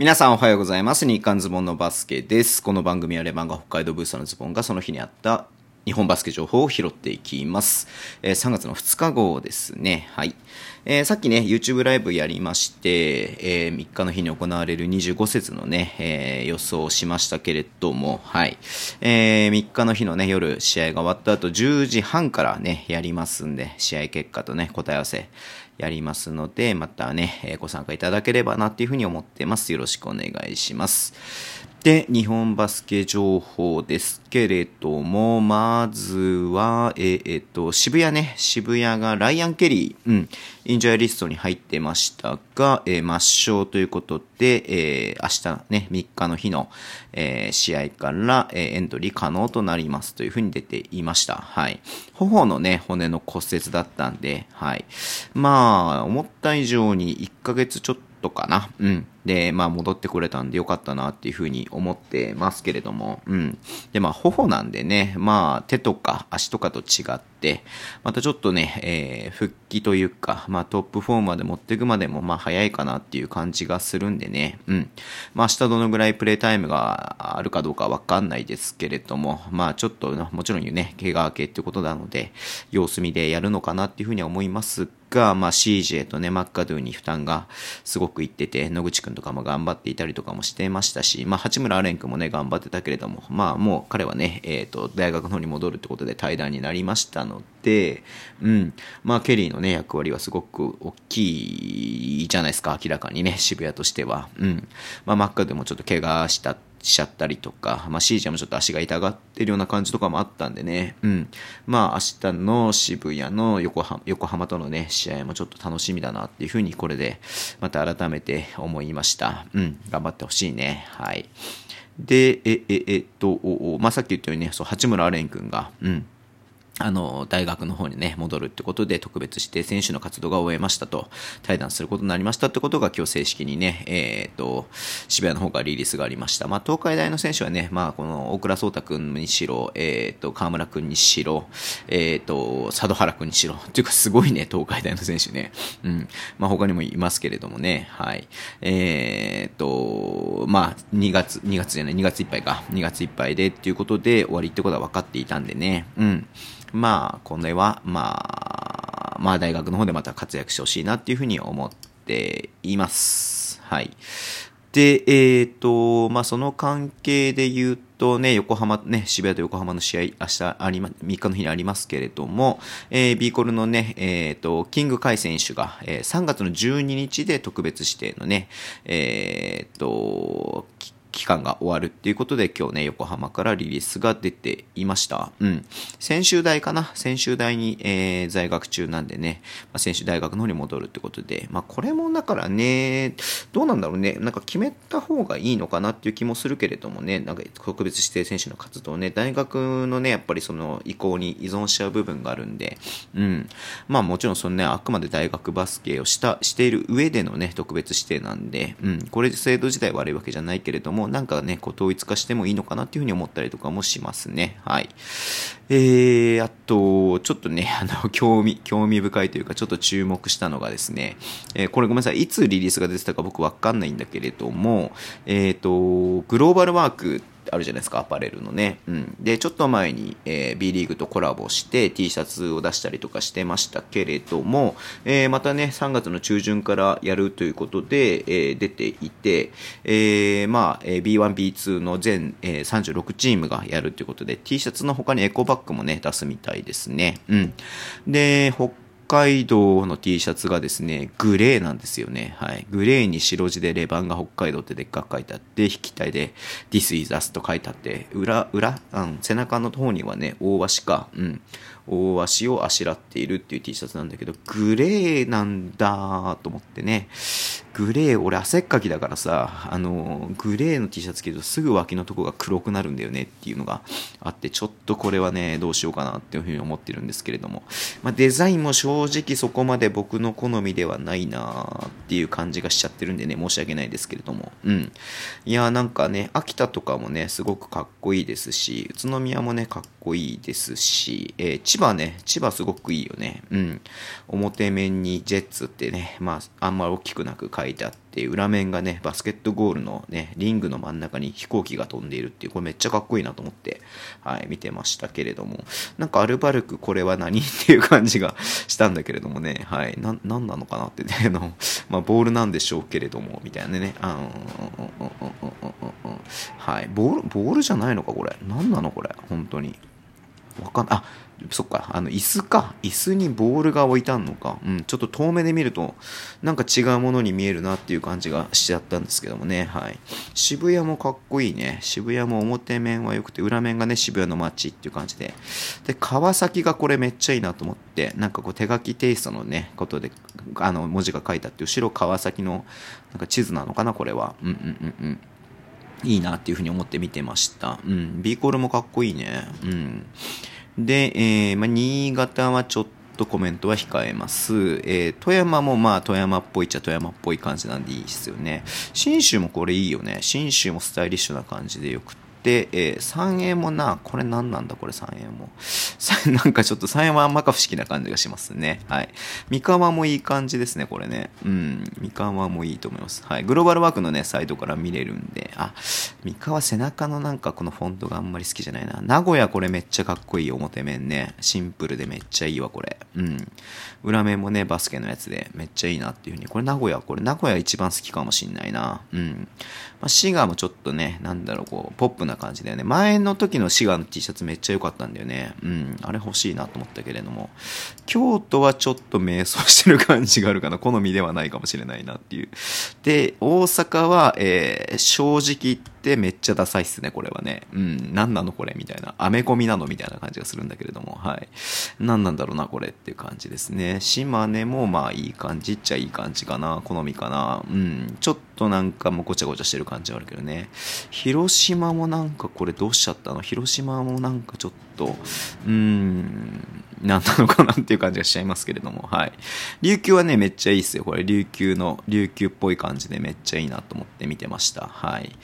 皆さんおはようございます。日刊ズボンのバスケです。この番組はレバンが北海道ブースターのズボンがその日にあった日本バスケ情報を拾っていきます。えー3月の2日号ですね。はい。えーさっきね、YouTube ライブやりまして、えー3日の日に行われる25節のね、えー予想をしましたけれども、はい。えー3日の日のね、夜、試合が終わった後、10時半からね、やりますんで、試合結果とね、答え合わせ、やりますので、またね、ご参加いただければなっていうふうに思ってます。よろしくお願いします。で、日本バスケ情報ですけれども、まずは、えーっと、渋谷ね、渋谷がライアン・ケリー、うん、インジャーリストに入ってましたが、えー抹消ということで、えー明日ね、3日の日の、えー試合から、えーエントリー可能となりますというふうに出ていました。はい。頬のね、骨の骨折だったんで、はい。まあ、思った以上に1ヶ月ちょっとかな。うん。で、まあ戻ってこれたんでよかったなっていうふうに思ってますけれども、うん。で、まあ頬なんでね、まあ手とか足とかと違って、またちょっとね、えー復帰というか、まあトップフォームまで持っていくまでもまあ早いかなっていう感じがするんでね、うん。まあ明日どのぐらいプレイタイムがあるかどうかわかんないですけれども、まあちょっともちろんね、怪我明けってことなので、様子見でやるのかなっていうふうには思いますが、まあ CJ とね、マッカドゥに負担がすごくいってて、野口くんとかも頑張っていたりとかもしてましたし、まあ八村アレン君もね、頑張ってたけれども、まあもう彼はね、えっ、と、大学の方に戻るってことで対談になりましたので、うん。まあケリーのね、役割はすごく大きいじゃないですか、明らかにね、渋谷としては。うん。まあマッカドゥもちょっと怪我したしちゃったりとか、まあ、シージャもちょっと足が痛がってるような感じとかもあったんでね、うん。まあ、明日の渋谷の横浜横浜とのね、試合もちょっと楽しみだなっていうふうに、これで、また改めて思いました。うん。頑張ってほしいね。はい。で、え、え、えっと、おおまあ、さっき言ったようにね、そう、八村アレン君が、うん。あの、大学の方にね、戻るってことで、特別指定選手の活動が終えましたと、対談することになりましたってことが、今日正式にね、えっ、と、渋谷の方からリリースがありました。まあ、東海大の選手はね、まあ、この、大倉颯太君にしろ、えっ、と、河村君にしろ、えっ、と、佐渡原君にしろ、っていうか、すごいね、東海大の選手ね。うん。まあ、他にもいますけれどもね、はい。えっ、と、まあ、2月、2月じゃない、2月いっぱいか、2月いっぱいでっていうことで終わりってことは分かっていたんでね、うん。まあ、これは、まあ、まあ大学の方でまた活躍してほしいなっていうふうに思っています。はい。で、えっ、と、まあその関係で言うとね、横浜、ね、渋谷と横浜の試合、明日ありま、3日の日にありますけれども、えー、ビーコルのね、えっ、と、キングカイ選手が、えー3月の12日で特別指定のね、えっ、と、期間が終わるっていうことで今日ね、横浜からリリースが出ていました。うん。専修大かな？専修大に、えー在学中なんでね、まあ、専修大学の方に戻るってことで、まあこれもだからね、どうなんだろうね、なんか決めた方がいいのかなっていう気もするけれどもね、なんか特別指定選手の活動ね、大学のね、やっぱりその意向に依存しちゃう部分があるんで、うん。まあもちろんそのね、あくまで大学バスケをした、している上でのね、特別指定なんで、うん。これ制度自体悪いわけじゃないけれども、もなんかね、こう統一化してもいいのかなっていうふうに思ったりとかもしますね。はい。えー、あと、ちょっとね、あの、興味、興味深いというか、ちょっと注目したのがですね、えーこれごめんなさい、いつリリースが出てたか僕わかんないんだけれども、えっ、と、グローバルワークあるじゃないですか、アパレルのね。うん。で、ちょっと前に、えー B リーグとコラボして T シャツを出したりとかしてましたけれども、えーまたね、3月の中旬からやるということで、えー出ていて、えーまあ、えー B1、B2 の全、えー36チームがやるということで、T シャツの他にエコバッグもね、出すみたいですね。うん。で、北北海道の T シャツがですね、グレーなんですよね。はい。グレーに白地でレバンが北海道ってでっかく書いてあって、引き体で This is us と書いてあって、裏、裏、うん、背中の方にはね、大鷲か、うん。大足をあしらっているっていう T シャツなんだけど、グレーなんだと思ってね。グレー、俺汗っかきだからさ、あの、グレーの T シャツ着るとすぐ脇のとこが黒くなるんだよねっていうのがあって、ちょっとこれはね、どうしようかなっていうふうに思ってるんですけれども。まあ、デザインも正直そこまで僕の好みではないなっていう感じがしちゃってるんでね、申し訳ないですけれども。うん。いや、なんかね、秋田とかもね、すごくかっこいいですし、宇都宮もね、かっこいいですし、えー千葉ね、千葉すごくいいよね。うん。表面にジェッツってね、まあ、あんまり大きくなく書いてあって、裏面がねバスケットゴールのねリングの真ん中に飛行機が飛んでいるっていうこれめっちゃかっこいいなと思ってはい見てましたけれども。なんかアルバルクこれは何っていう感じがしたんだけれどもね。はいな何なのかなってね あのまあボールなんでしょうけれどもみたいなね。あのはいボールボールじゃないのかこれ。何なのこれ。本当に。わかんあそっか、あの、椅子か。椅子にボールが置いてあるのか。うん、ちょっと遠目で見ると、なんか違うものに見えるなっていう感じがしちゃったんですけどもね。はい。渋谷もかっこいいね。渋谷も表面は良くて、裏面がね、渋谷の街っていう感じで。で、川崎がこれめっちゃいいなと思って、なんかこう手書きテイストのね、ことで、あの、文字が書いてあって、後ろ川崎の、なんか地図なのかな、これは。うんうんうんうん。いいなっていうふうに思って見てました。うん。B コールもかっこいいね。うん。で、えー、まあ、新潟はちょっとコメントは控えます。えー、富山もまあ富山っぽいっちゃ富山っぽい感じなんでいいですよね。信州もこれいいよね。信州もスタイリッシュな感じでよくて。で、えー、三円もな、これ何なんだこれ三円も。なんかちょっと三円はあんまか不思議な感じがしますね。はい。三河もいい感じですね、これね。うん。三河もいいと思います。はい。グローバルワークのね、サイトから見れるんで、あ、三河背中のなんかこのフォントがあんまり好きじゃないな。名古屋これめっちゃかっこいい表面ね。シンプルでめっちゃいいわ、これ。うん。裏面もね、バスケのやつでめっちゃいいなっていうふうに。これ名古屋、これ名古屋一番好きかもしんないな。うん。まあ、滋賀もちょっとね、なんだろう、こう、ポップな感じだよね。前の時の滋賀の T シャツめっちゃ良かったんだよね。うん。あれ欲しいなと思ったけれども。京都はちょっと迷走してる感じがあるかな。好みではないかもしれないなっていう。で、大阪は、えー、正直言ってめっちゃダサいっすね、これはね。うん。何なのこれみたいな。アメコミなのみたいな感じがするんだけれども。はい。何なんだろうな、これっていう感じですね。島根もまあいい感じっちゃいい感じかな。好みかな。うん。ちょっとなんかもうごちゃごちゃしてる感じはあるけどね。広島もなんんかこれどうしちゃったの？広島もなんかちょっと、うーん、何なのかなっていう感じがしちゃいますけれども、はい。琉球はね、めっちゃいいっすよ。これ、琉球の、琉球っぽい感じでめっちゃいいなと思って見てました。はい。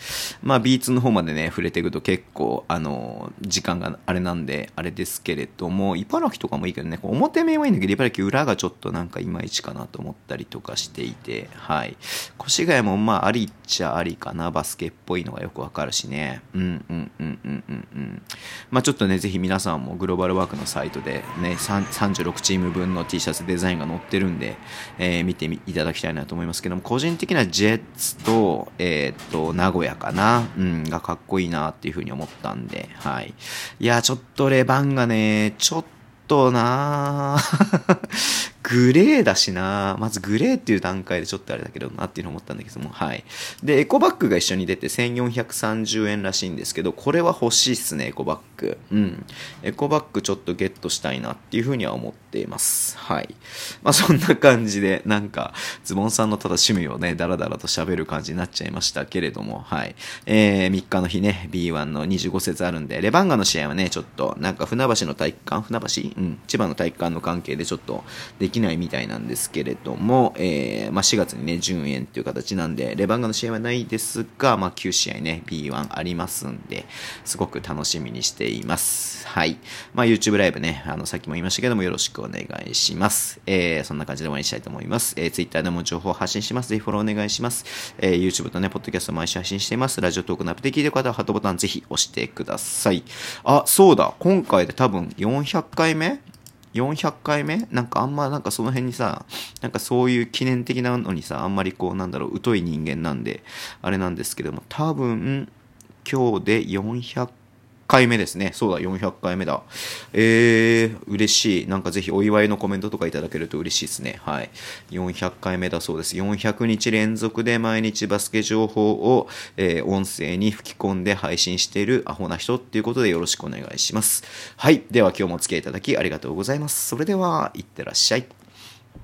まあ、ビーツの方までね、触れていくと結構、あの、時間があれなんで、あれですけれども、茨城とかもいいけどね、表面はいいんだけど、茨城裏がちょっとなんかいまいちかなと思ったりとかしていて、はい。越谷もまあ、ありっちゃありかな、バスケっぽいのがよくわかるしね。うんうんうんうんうん。まあ、ちょっとね、ぜひ皆さんもグローバルワークのサイトでね、36チーム分の T シャツデザインが載ってるんで、えー、見ていただきたいなと思いますけども、個人的なジェッツと、えー、っと、名古屋かな、うん、がかっこいいなっていうふうに思ったんで、はい。いや、ちょっとレバンがね、ちょっとなグレーだしなまずグレーっていう段階でちょっとあれだけどなっていうのを思ったんだけども、はい。で、エコバッグが一緒に出て1430円らしいんですけど、これは欲しいっすね、エコバッグ。うん。エコバッグちょっとゲットしたいなっていうふうには思っています。はい。まあそんな感じで、なんか、ズボンさんのただ趣味をね、ダラダラと喋る感じになっちゃいましたけれども、はい。えー、3日の日ね、B1 の25節あるんで、レバンガの試合はね、ちょっと、なんか船橋の体育館、船橋？うん、千葉の体育館の関係でちょっとでききないみたいなんですけれども、えー、まあ、4月にね、順延という形なんで、レバンガの試合はないですが、まあ、9試合ね、B1 ありますんで、すごく楽しみにしています。はい。まあ、YouTube ライブね、あの、さっきも言いましたけども、よろしくお願いします。えー、そんな感じで終わりにしたいと思います。えー、Twitter でも情報を発信します。ぜひフォローお願いします。えー、YouTube とね、ポッドキャスト毎週配信しています。ラジオトークのアップで聞いてる方は、ハートボタンぜひ押してください。あ、そうだ。今回で多分400回目400回目？なんかあんまなんかその辺にさ、なんかそういう記念的なのにさ、あんまりこうなんだろう、疎い人間なんで、あれなんですけども、多分、今日で400回目ですね。そうだ、400回目だ。えー、嬉しい。なんかぜひお祝いのコメントとかいただけると嬉しいですね。はい。400回目だそうです。400日連続で毎日バスケ情報を、えー、音声に吹き込んで配信しているアホな人っていうことでよろしくお願いします。はい。では今日もお付き合いいただきありがとうございます。それでは、いってらっしゃい。